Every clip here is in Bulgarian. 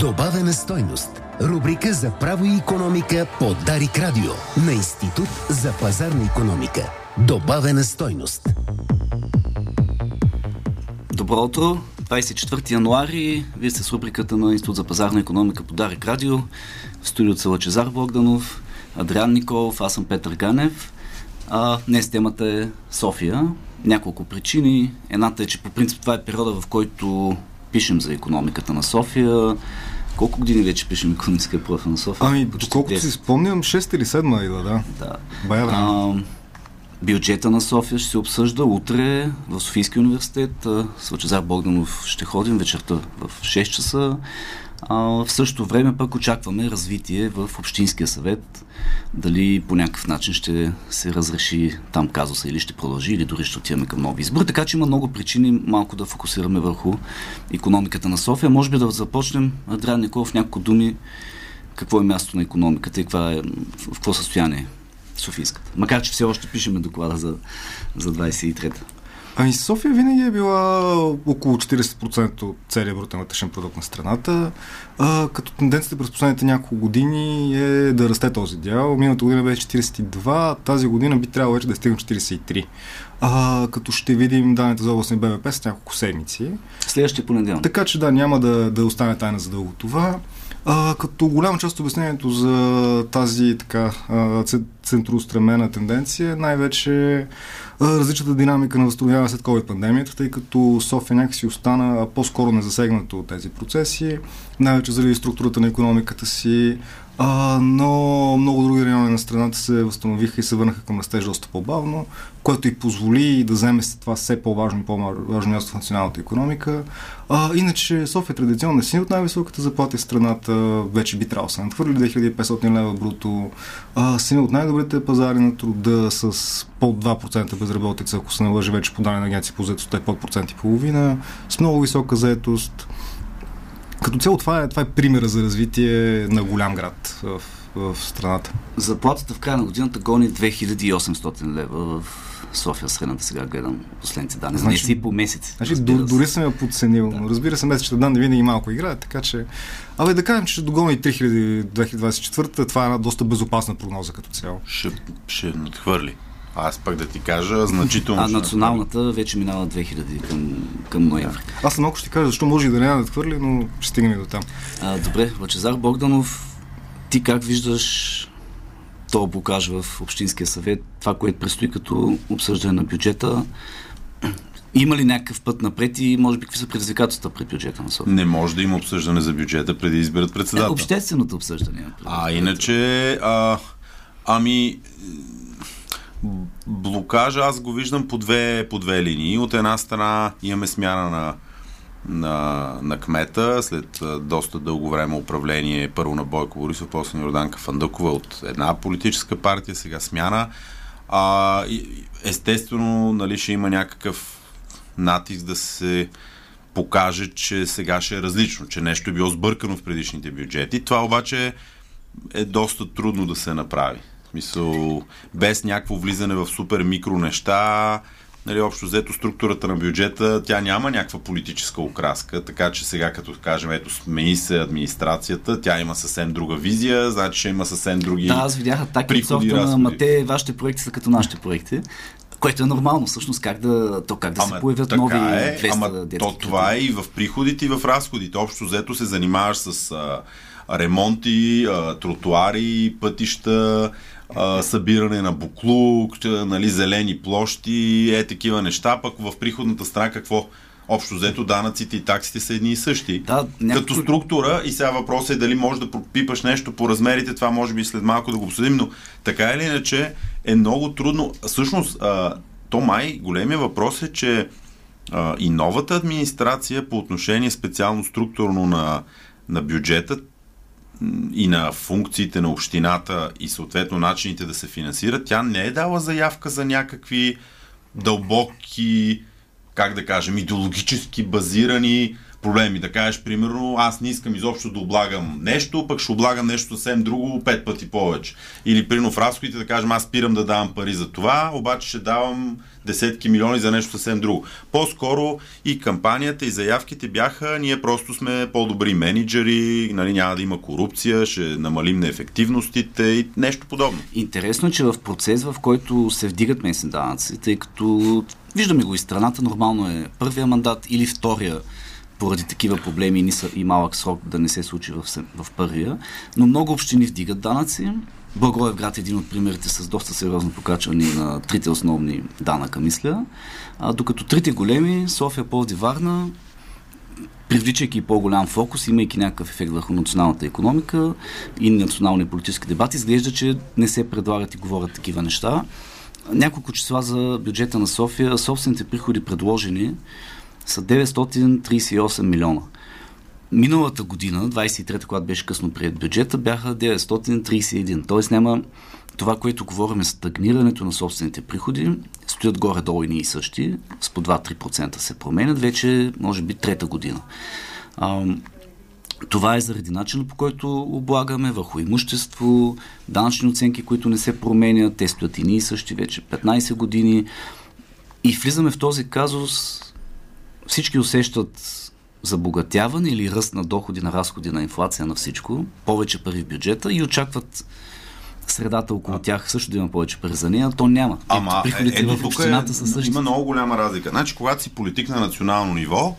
Добавена стойност. Рубрика за право и економика по Дарик Радио на Институт за пазарна економика. Добавена стойност. Добро утро! 24 януари. Вие сте с рубриката на Институт за пазарна економика по Дарик Радио. В студиото са Лачезар Богданов, Адриан Николов, аз съм Петър Ганев. А, днес темата е София. Няколко причини. Едната е, че по принцип това е периода, в който пишем за економиката на София. Колко години вече пишем економическия профил на София? Ами, доколкото си спомням, 6 или 7 идва, да. Да. Бая. Бюджета на София ще се обсъжда утре в Софийския университет. С Богданов ще ходим вечерта в 6 часа. А, в същото време пък очакваме развитие в Общинския съвет. Дали по някакъв начин ще се разреши там казуса или ще продължи, или дори ще отиваме към нови избори. Така че има много причини малко да фокусираме върху економиката на София. Може би да започнем, Адриан Николов, няколко думи какво е място на економиката и каква е, в какво състояние е Софийската. Макар, че все още пишеме доклада за, за 23-та. Ами София винаги е била около 40% от целия брутен вътрешен продукт на страната, а, като тенденцията през последните няколко години е да расте този дял. Миналата година беше 42, тази година би трябвало вече да стигне 43. А, като ще видим данните за областни БВП с няколко седмици. Следващия понеделник. Така че да, няма да, да остане тайна за дълго това. Като голяма част от обяснението за тази така центроустремена тенденция най-вече различната динамика на възстановяване след COVID пандемията, тъй като София някакси остана по-скоро незасегнато от тези процеси, най-вече заради структурата на економиката си, а, но много други райони на страната се възстановиха и се върнаха към растеж доста по-бавно, което и позволи да вземе това все по-важно и по-важно място в националната економика. А, иначе София традиционно е си от най-високата заплата в страната, вече би трябвало се надхвърли 2500 лева бруто, а, си от най-добрите пазари на труда с под 2% безработица, ако се налъжи вече по данни на агенция по заедостта е под процент и половина, с много висока заетост. Като цяло това е, това е примера за развитие на голям град в, в страната. Заплатата в края на годината гони 2800 лева в София средната сега гледам последните данни. Значи, не си по месец. Значи, дори съм я подценил. Да. Но разбира се, месечните данни винаги малко играят, така че... Абе да кажем, че ще догони 2024 това е една доста безопасна прогноза като цяло. Ще, ще надхвърли. Аз пък да ти кажа, значително. А националната вече минава 2000 към, към ноември. Аз малко ще ти кажа защо може и да няма да отхвърли, но ще стигнем до там. А, добре, Лачезар Богданов, ти как виждаш то покаже в Общинския съвет това, което предстои като обсъждане на бюджета? Има ли някакъв път напред и може би какви са предизвикателствата пред бюджета на София? Не може да има обсъждане за бюджета преди да изберат председател. Е, общественото обсъждане. А иначе, а, ами, блокажа аз го виждам по две, по две линии. От една страна имаме смяна на, на, на кмета след доста дълго време управление първо на Бойко Борисов, после на Йорданка Фандъкова от една политическа партия, сега смяна. А, естествено, нали, ще има някакъв натиск да се покаже, че сега ще е различно, че нещо е било сбъркано в предишните бюджети. Това обаче е доста трудно да се направи смисъл, без някакво влизане в супер микро неща, нали, общо взето структурата на бюджета, тя няма някаква политическа окраска, така че сега като кажем, ето смени се администрацията, тя има съвсем друга визия, значи ще има съвсем други Да, аз видях атаки от софта, ама те, вашите проекти са като нашите проекти. Което е нормално, всъщност, как да, то как да ама, се появят нови е, 200 ама, то, Това е и в приходите, и в разходите. Общо взето се занимаваш с а, ремонти, а, тротуари, пътища, а, събиране на буклук, нали, зелени площи, е такива неща, пък в приходната страна какво? Общо взето данъците и таксите са едни и същи. Да, някакво... Като структура и сега въпросът е дали може да пропипаш нещо по размерите, това може би след малко да го обсъдим, но така или иначе е много трудно. Всъщност, а, то май големия въпрос е, че а, и новата администрация по отношение специално структурно на, на бюджета и на функциите на общината и съответно начините да се финансират, тя не е дала заявка за някакви дълбоки, как да кажем, идеологически базирани проблеми. Да кажеш, примерно, аз не искам изобщо да облагам нещо, пък ще облагам нещо съвсем друго пет пъти повече. Или, примерно, в разходите да кажем, аз спирам да давам пари за това, обаче ще давам десетки милиони за нещо съвсем друго. По-скоро и кампанията, и заявките бяха, ние просто сме по-добри менеджери, нали, няма да има корупция, ще намалим неефективностите и нещо подобно. Интересно че в процес, в който се вдигат местни данъци, тъй като виждаме го и страната, нормално е първия мандат или втория поради такива проблеми и малък срок да не се случи в, в първия. Но много общини вдигат данъци. Благоевград е един от примерите с доста сериозно покачване на трите основни данъка, мисля. А, докато трите големи, София, Полди, Варна, привличайки по-голям фокус, имайки някакъв ефект върху националната економика и национални политически дебати, изглежда, че не се предлагат и говорят такива неща. Няколко числа за бюджета на София. Собствените приходи предложени са 938 милиона. Миналата година, 23-та, когато беше късно прият бюджета, бяха 931. Тоест няма това, което говорим е стагнирането на собствените приходи, стоят горе-долу и ние същи, с по 2-3% се променят, вече може би трета година. А, това е заради начина по който облагаме върху имущество, данъчни оценки, които не се променят, те стоят и ние същи вече 15 години. И влизаме в този казус, всички усещат забогатяване или ръст на доходи, на разходи, на инфлация, на всичко, повече пари в бюджета и очакват средата около тях също да има повече пари за нея, то няма. Ама, приходите е, в общината е, са същите. Има много голяма разлика. Значи, когато си политик на национално ниво,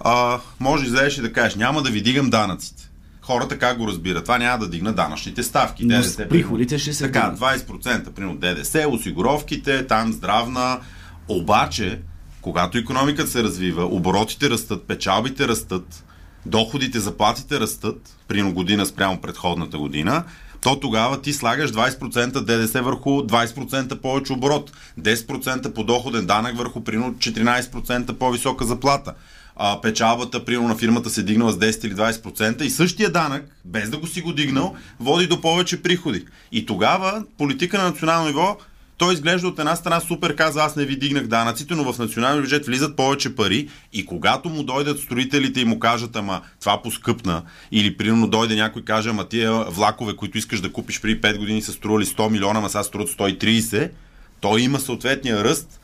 а, може излезеш и да кажеш, няма да ви дигам данъците. Хората как го разбират? Това няма да дигна данъчните ставки. Но ДДС, приходите ще се Така, 20% примерно ДДС, осигуровките, там здравна. Обаче, когато економиката се развива, оборотите растат, печалбите растат, доходите, заплатите растат, при година спрямо предходната година, то тогава ти слагаш 20% ДДС върху 20% повече оборот, 10% по доходен данък върху примерно 14% по-висока заплата. А, печалбата, примерно на фирмата се дигнала с 10 или 20% и същия данък, без да го си го дигнал, води до повече приходи. И тогава политика на национално ниво той изглежда от една страна супер, каза аз не ви дигнах данъците, но в националния бюджет влизат повече пари и когато му дойдат строителите и му кажат, ама това поскъпна, или примерно дойде някой и каже, ама тия влакове, които искаш да купиш преди 5 години са стрували 100 милиона, ама сега струват 130, той има съответния ръст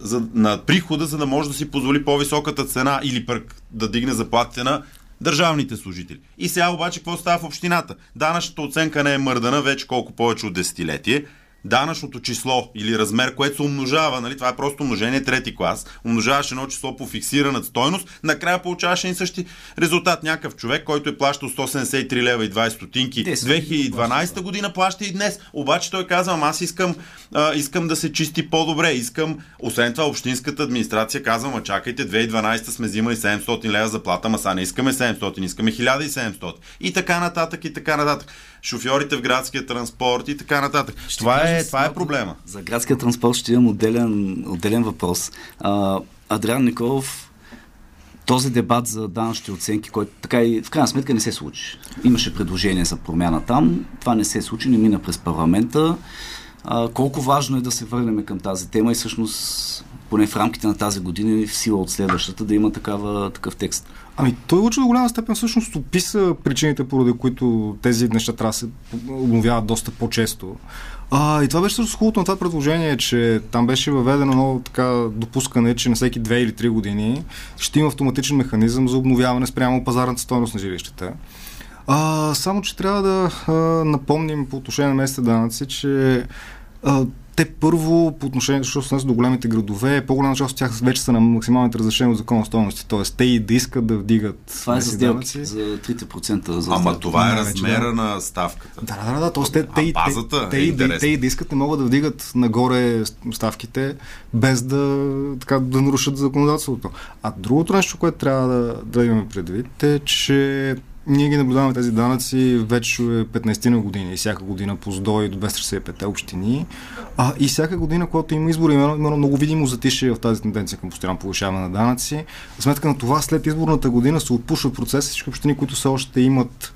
за, на прихода, за да може да си позволи по-високата цена или пък да дигне заплатите на държавните служители. И сега обаче какво става в общината? Данъчната оценка не е мърдана вече колко повече от десетилетие данъчното число или размер, което се умножава, нали, това е просто умножение трети клас, умножаваш едно число по фиксирана стойност, накрая получаваш един същи резултат. Някакъв човек, който е плащал 173 лева и 20 стотинки 2012 година, плаща и днес. Обаче той казва, аз искам, а, искам да се чисти по-добре, искам, освен това общинската администрация казва, ма чакайте, 2012 сме взимали 700 лева заплата, ма сега не искаме 700, искаме 1700. И така нататък, и така нататък шофьорите в градския транспорт и така нататък. Ще това е, това е проблема. За градския транспорт ще имам отделен, отделен въпрос. А, Адриан Николов, този дебат за данъчните оценки, който така и в крайна сметка не се случи. Имаше предложение за промяна там, това не се случи, не мина през парламента. А, колко важно е да се върнем към тази тема и всъщност поне в рамките на тази година и в сила от следващата да има такава, такъв текст. Ами той учи до голяма степен всъщност описа причините, поради които тези неща трябва да се обновяват доста по-често. А, и това беше също хубавото на това предложение, че там беше въведено много така допускане, че на всеки 2 или 3 години ще има автоматичен механизъм за обновяване спрямо пазарната стоеност на жилищата. А, само, че трябва да а, напомним по отношение на местните данъци, че а, те първо, по отношение, защото са до големите градове, по-голяма част от тях вече са на максималните разрешени от закона стойности. Тоест, те и да искат да вдигат. Това е за сделки, за 3% за Ама това е размера на ставката. Да, да, да. да. Тоест, те, те, те, е те, те, и да искат, не могат да вдигат нагоре ставките, без да, така, да нарушат законодателството. А другото нещо, което трябва да, да имаме предвид е, че ние ги наблюдаваме тези данъци вече 15 на години и всяка година по СДО до 265 общини. А, и всяка година, когато има избори, има, има много видимо затишие в тази тенденция към постоянно повишаване на данъци. В сметка на това, след изборната година се отпушва процес всички общини, които все още имат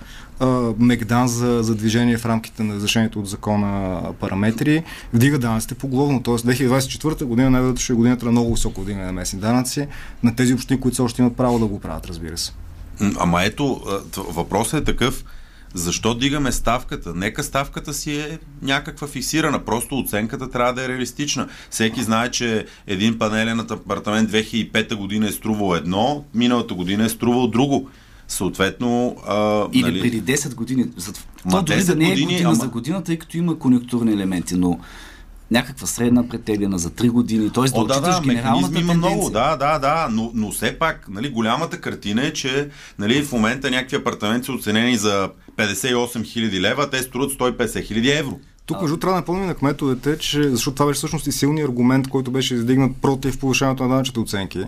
Мегдан за, за движение в рамките на разрешението от закона параметри, вдига данъците поголовно. Тоест 2024 година най-вероятно ще е годината на много високо вдигане на местни данъци на тези общини, които все още имат право да го правят, разбира се. Ама ето, въпросът е такъв. Защо дигаме ставката? Нека ставката си е някаква фиксирана, просто оценката трябва да е реалистична. Всеки знае, че един панелен апартамент 2005 година е струвал едно, миналата година е струвал друго. Съответно. А, Или нали... преди 10 години. За... Това дори да не е година ама... за година, тъй като има конъюнктурни елементи, но някаква средна претеглена за 3 години. Т.е. да, да, да, генералната има много, да, да, да, но, но все пак, нали, голямата картина е, че нали, в момента някакви апартаменти са оценени за 58 хиляди лева, те струват 150 хиляди евро. Тук, между трябва да напомним на кметовете, че, защото това беше всъщност и силният аргумент, който беше издигнат против повишаването на данъчните оценки,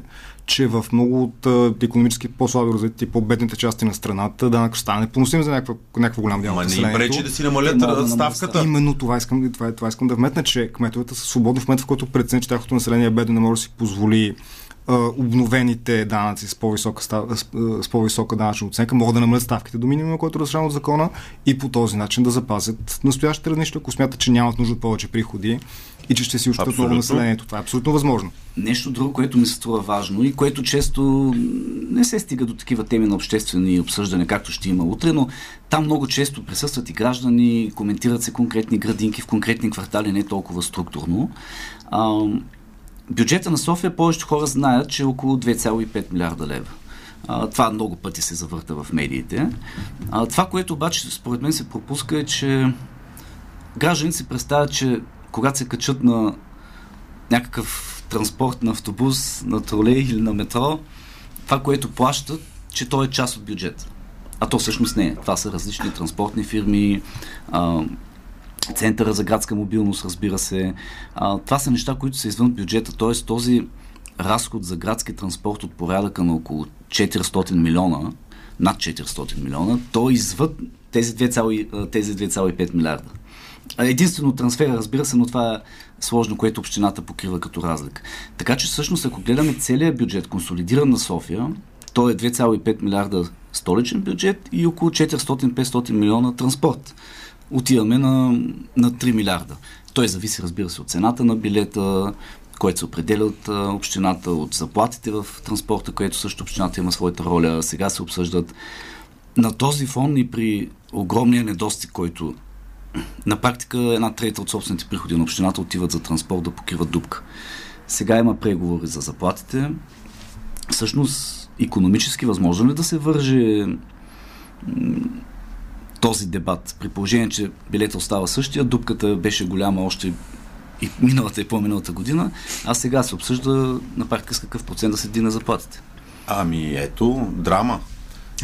че в много от економически по-слаби развитите и по-бедните части на страната данък стане поносим за някаква, някаква голяма дял населението. не пречи да си намалят да ставката. Именно това искам, това, това искам да вметна, че кметовете са свободни в момента, в който преценят, че тяхното население е бедно, не може да си позволи обновените данъци с по-висока, с по-висока данъчна оценка могат да намалят ставките до минимума, който е разрешено от закона и по този начин да запазят настоящите равнища, ако смятат, че нямат нужда от повече приходи и че ще си ощетят много населението. Това е абсолютно възможно. Нещо друго, което ми се струва важно и което често не се стига до такива теми на обществени обсъждане, както ще има утре, но там много често присъстват и граждани, коментират се конкретни градинки в конкретни квартали, не толкова структурно. Бюджета на София повечето хора знаят, че е около 2,5 милиарда лева. А, това много пъти се завърта в медиите. А, това, което обаче според мен се пропуска е, че гражданите си представят, че когато се качат на някакъв транспорт на автобус, на тролей или на метро, това, което плащат, че то е част от бюджета. А то всъщност не е. Това са различни транспортни фирми, а, Центъра за градска мобилност, разбира се. А, това са неща, които са извън бюджета. Т.е. този разход за градски транспорт от порядъка на около 400 милиона, над 400 милиона, то извън тези 2,5 тези 2,5 милиарда. Единствено трансфера, разбира се, но това е сложно, което общината покрива като разлика. Така че всъщност, ако гледаме целият бюджет, консолидиран на София, то е 2,5 милиарда столичен бюджет и около 400-500 милиона транспорт отиваме на, на 3 милиарда. Той зависи, разбира се, от цената на билета, който се определя от общината, от заплатите в транспорта, което също общината има своята роля. Сега се обсъждат. На този фон и при огромния недостиг, който на практика една трета от собствените приходи на общината отиват за транспорт да покриват дупка. Сега има преговори за заплатите. Всъщност, економически възможно ли да се върже този дебат, при положение, че билета остава същия, дупката беше голяма още и миналата и по-миналата година, а сега се обсъжда на практика с какъв процент да се дина заплатите. Ами ето, драма.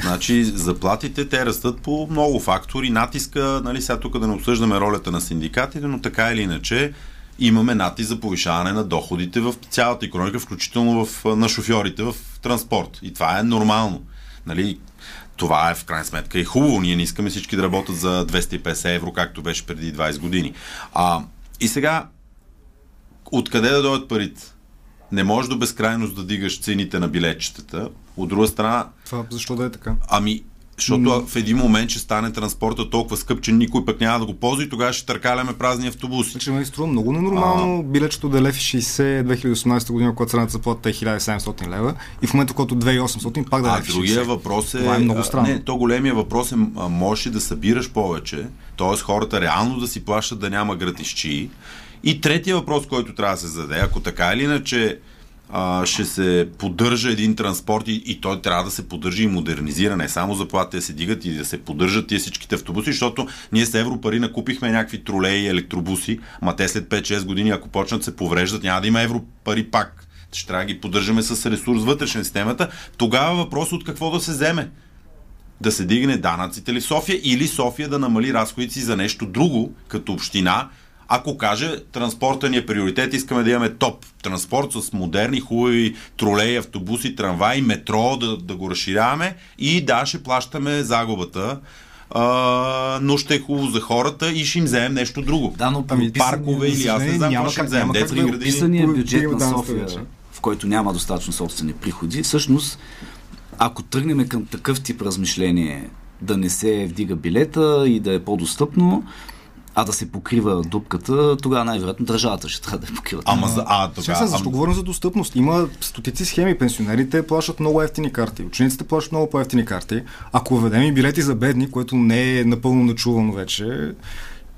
Значи заплатите те растат по много фактори. Натиска, нали сега тук да не обсъждаме ролята на синдикатите, но така или иначе имаме натиск за повишаване на доходите в цялата економика, включително в, на шофьорите в транспорт. И това е нормално. Нали, това е в крайна сметка и хубаво. Ние не искаме всички да работят за 250 евро, както беше преди 20 години. А, и сега, откъде да дойдат парите? Не можеш до безкрайност да дигаш цените на билетчетата. От друга страна... Това защо да е така? Ами, защото в един момент ще стане транспорта толкова скъп, че никой пък няма да го ползва и тогава ще търкаляме празни автобуси. Значи ме струва много ненормално а... билечето да е лев 60 2018 година, когато цената заплата е 1700 лева и в момента, когато 2800 пак да е А другия въпрос е... Това е много странно. Не, то големия въпрос е, можеш да събираш повече, т.е. хората реално да си плащат да няма гратищи. И третия въпрос, който трябва да се зададе, ако така или иначе а, ще се поддържа един транспорт и, и той трябва да се поддържа и модернизира. Не само заплатите да се дигат и да се поддържат тия всичките автобуси, защото ние с европари накупихме някакви тролеи и електробуси, ма те след 5-6 години, ако почнат се повреждат, няма да има европари пак. Ще трябва да ги поддържаме с ресурс вътрешна системата. Тогава въпрос от какво да се вземе да се дигне данъците ли в София или София да намали разходите си за нещо друго, като община, Ако каже, транспорта ни е приоритет, искаме да имаме топ транспорт с модерни, хубави тролеи, автобуси, трамваи, метро, да, да го разширяваме и да, ще плащаме загубата а, но ще е хубаво за хората и ще им вземем нещо друго. Да, но ами, паркове или аз не знам какво ще вземем. Детски градини. Писания бюджет на София, в който няма достатъчно собствени приходи, всъщност, ако тръгнем към такъв тип размишление, да не се вдига билета и да е по-достъпно, а да се покрива дупката, тогава най-вероятно държавата ще трябва да я покрива. Ама за, а, тогава, Сега, защо ам... говорим за достъпност? Има стотици схеми. Пенсионерите плащат много ефтини карти. Учениците плащат много по-ефтини карти. Ако введем и билети за бедни, което не е напълно начувано вече,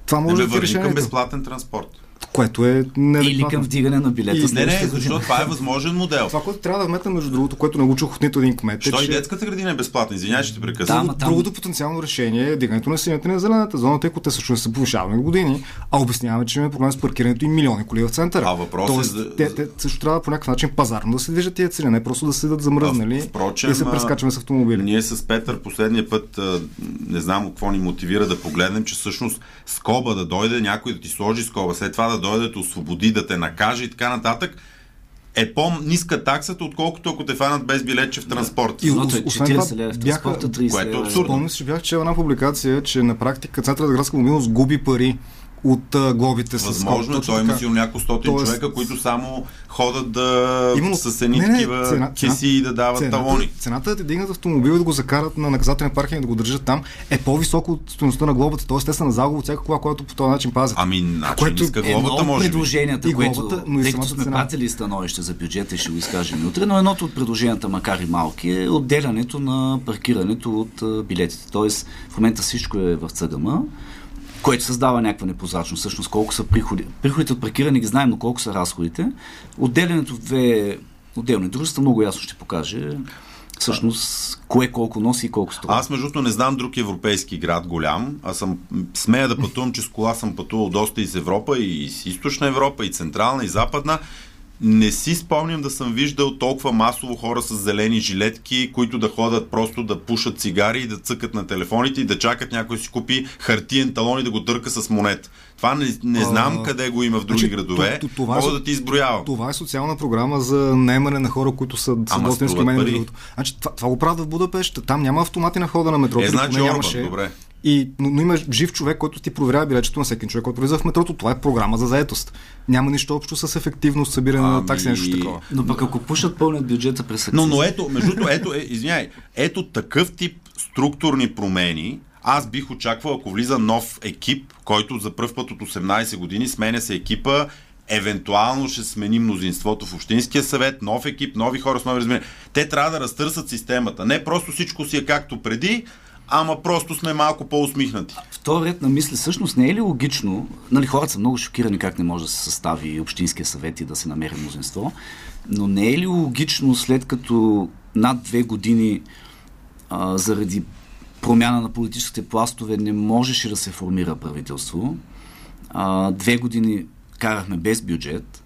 това може да е решението. към безплатен транспорт което е не Или към вдигане на билета. И, не, не, защото това е възможен модел. Това, което трябва да вметна, между другото, което чух от нито един кмет. Що е, че... и детската градина е безплатна? Извинявай, ще те прекъсвам. Да, там... Другото потенциално решение е дигането на синята на зелената зона, тъй като те също не са повишавани години, а обясняваме, че има проблем с паркирането и милиони коли в центъра. А въпросът е за... те, те, също трябва по някакъв начин пазарно да се движат тия цели, не просто да седат замръзнали Впрочем, и се прескачаме с автомобили. Ние с Петър последния път не знам какво ни мотивира да погледнем, че всъщност скоба да дойде, някой да ти сложи скоба, след това да дойде да освободи освободи, да те накаже и така нататък, е по-ниска таксата, отколкото ако те фанат без билетче в транспорт. И, е освен това, бяха, което е абсурдно. Спомням си, бях чел една публикация, че на практика Центъра за градска мобилност губи пари от а, глобите с Възможно, той има си няколко стотин Тоест... човека, които само ходят да Именно... с едни такива цена, киси и да дават цената, талони. Цената да ти дигнат автомобил и да го закарат на наказателен паркинг и да го държат там е по-високо от стоеността на глобата. Тоест те са на загуба от всяка кола, която по този начин пазят. Ами, значи което ниска глобата може предложенията, и глобата, но и тъй като сме цена. пратили становище за бюджета ще го изкажем утре, но едното от предложенията, макар и малки, е отделянето на паркирането от билетите. Тоест, в момента всичко е в ЦГМ което създава някаква непрозрачност. Всъщност колко са приходи. Приходите от паркиране ги знаем, но колко са разходите. Отделянето в две отделни дружества много ясно ще покаже всъщност кое колко носи и колко струва. Аз между другото не знам друг европейски град голям. Аз съм смея да пътувам, че с кола съм пътувал доста из Европа и из източна Европа, и централна, и западна не си спомням да съм виждал толкова масово хора с зелени жилетки, които да ходят просто да пушат цигари и да цъкат на телефоните и да чакат някой си купи хартиен талон и да го търка с монет. Това не, не знам а, къде го има в други значи, градове. Това, Мога е, да ти изброявам. Това е социална програма за наемане на хора, които са съботни инструменти. Значи, това, това го правят в Будапешт. Там няма автомати на хода на метрото. Е, значи Орбан, нямаше. добре. И, но, но има жив човек, който ти проверява билечето на всеки човек, който влиза в метрото. Това е програма за заетост. Няма нищо общо с ефективност, събиране ами... на такси, нещо такова. Но пък ако пушат пълнят бюджета през Но, но ето, между другото, ето, е, извиняй, ето такъв тип структурни промени, аз бих очаквал, ако влиза нов екип, който за първ път от 18 години сменя се екипа, евентуално ще смени мнозинството в Общинския съвет, нов екип, нови хора с нови разбирания. Те трябва да разтърсят системата. Не просто всичко си е както преди, ама просто сме малко по-усмихнати. Вторият на мисли, всъщност не е ли логично, нали хората са много шокирани как не може да се състави Общинския съвет и да се намери мнозинство, но не е ли логично след като над две години а, заради промяна на политическите пластове не можеше да се формира правителство, а, две години карахме без бюджет,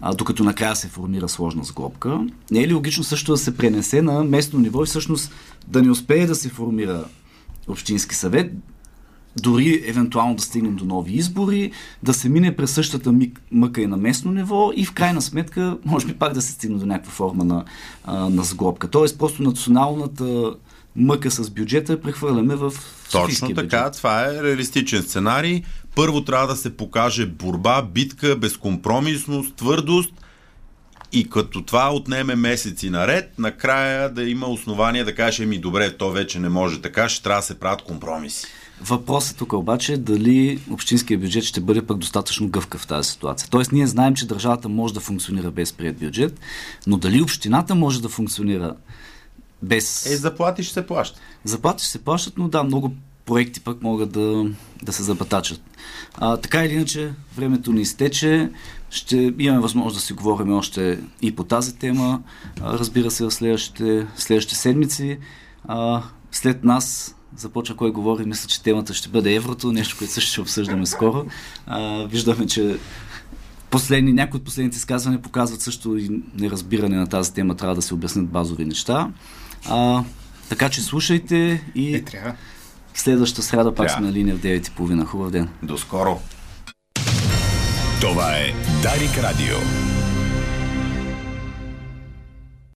а, докато накрая се формира сложна сглобка. Не е ли логично също да се пренесе на местно ниво и всъщност да не успее да се формира Общински съвет, дори евентуално да стигнем до нови избори, да се мине през същата мъка и на местно ниво и в крайна сметка, може би пак да се стигне до някаква форма на, а, на сглобка. Тоест, просто националната мъка с бюджета прехвърляме в Точно така, бюджет. това е реалистичен сценарий. Първо трябва да се покаже борба, битка, безкомпромисност, твърдост и като това отнеме месеци наред, накрая да има основание да каже ми добре, то вече не може така, ще трябва да се правят компромиси. Въпросът тук обаче е дали общинския бюджет ще бъде пък достатъчно гъвкав в тази ситуация. Тоест ние знаем, че държавата може да функционира без прият бюджет, но дали общината може да функционира без... Е, заплати ще се плащат. Заплати ще се плащат, но да, много проекти пък могат да, да се забатачат. А, така или иначе, времето ни изтече. Ще имаме възможност да си говорим още и по тази тема. А, разбира се, в следващите, следващите седмици. А, след нас започва кой говори. Мисля, че темата ще бъде еврото, нещо, което също ще обсъждаме скоро. А, виждаме, че последни, някои от последните изказвания показват също и неразбиране на тази тема. Трябва да се обяснят базови неща. А, така че слушайте и е, трябва. Следващата среда пак сме на линия в 9.30. Хубав ден. До скоро! Това е Дарик Радио.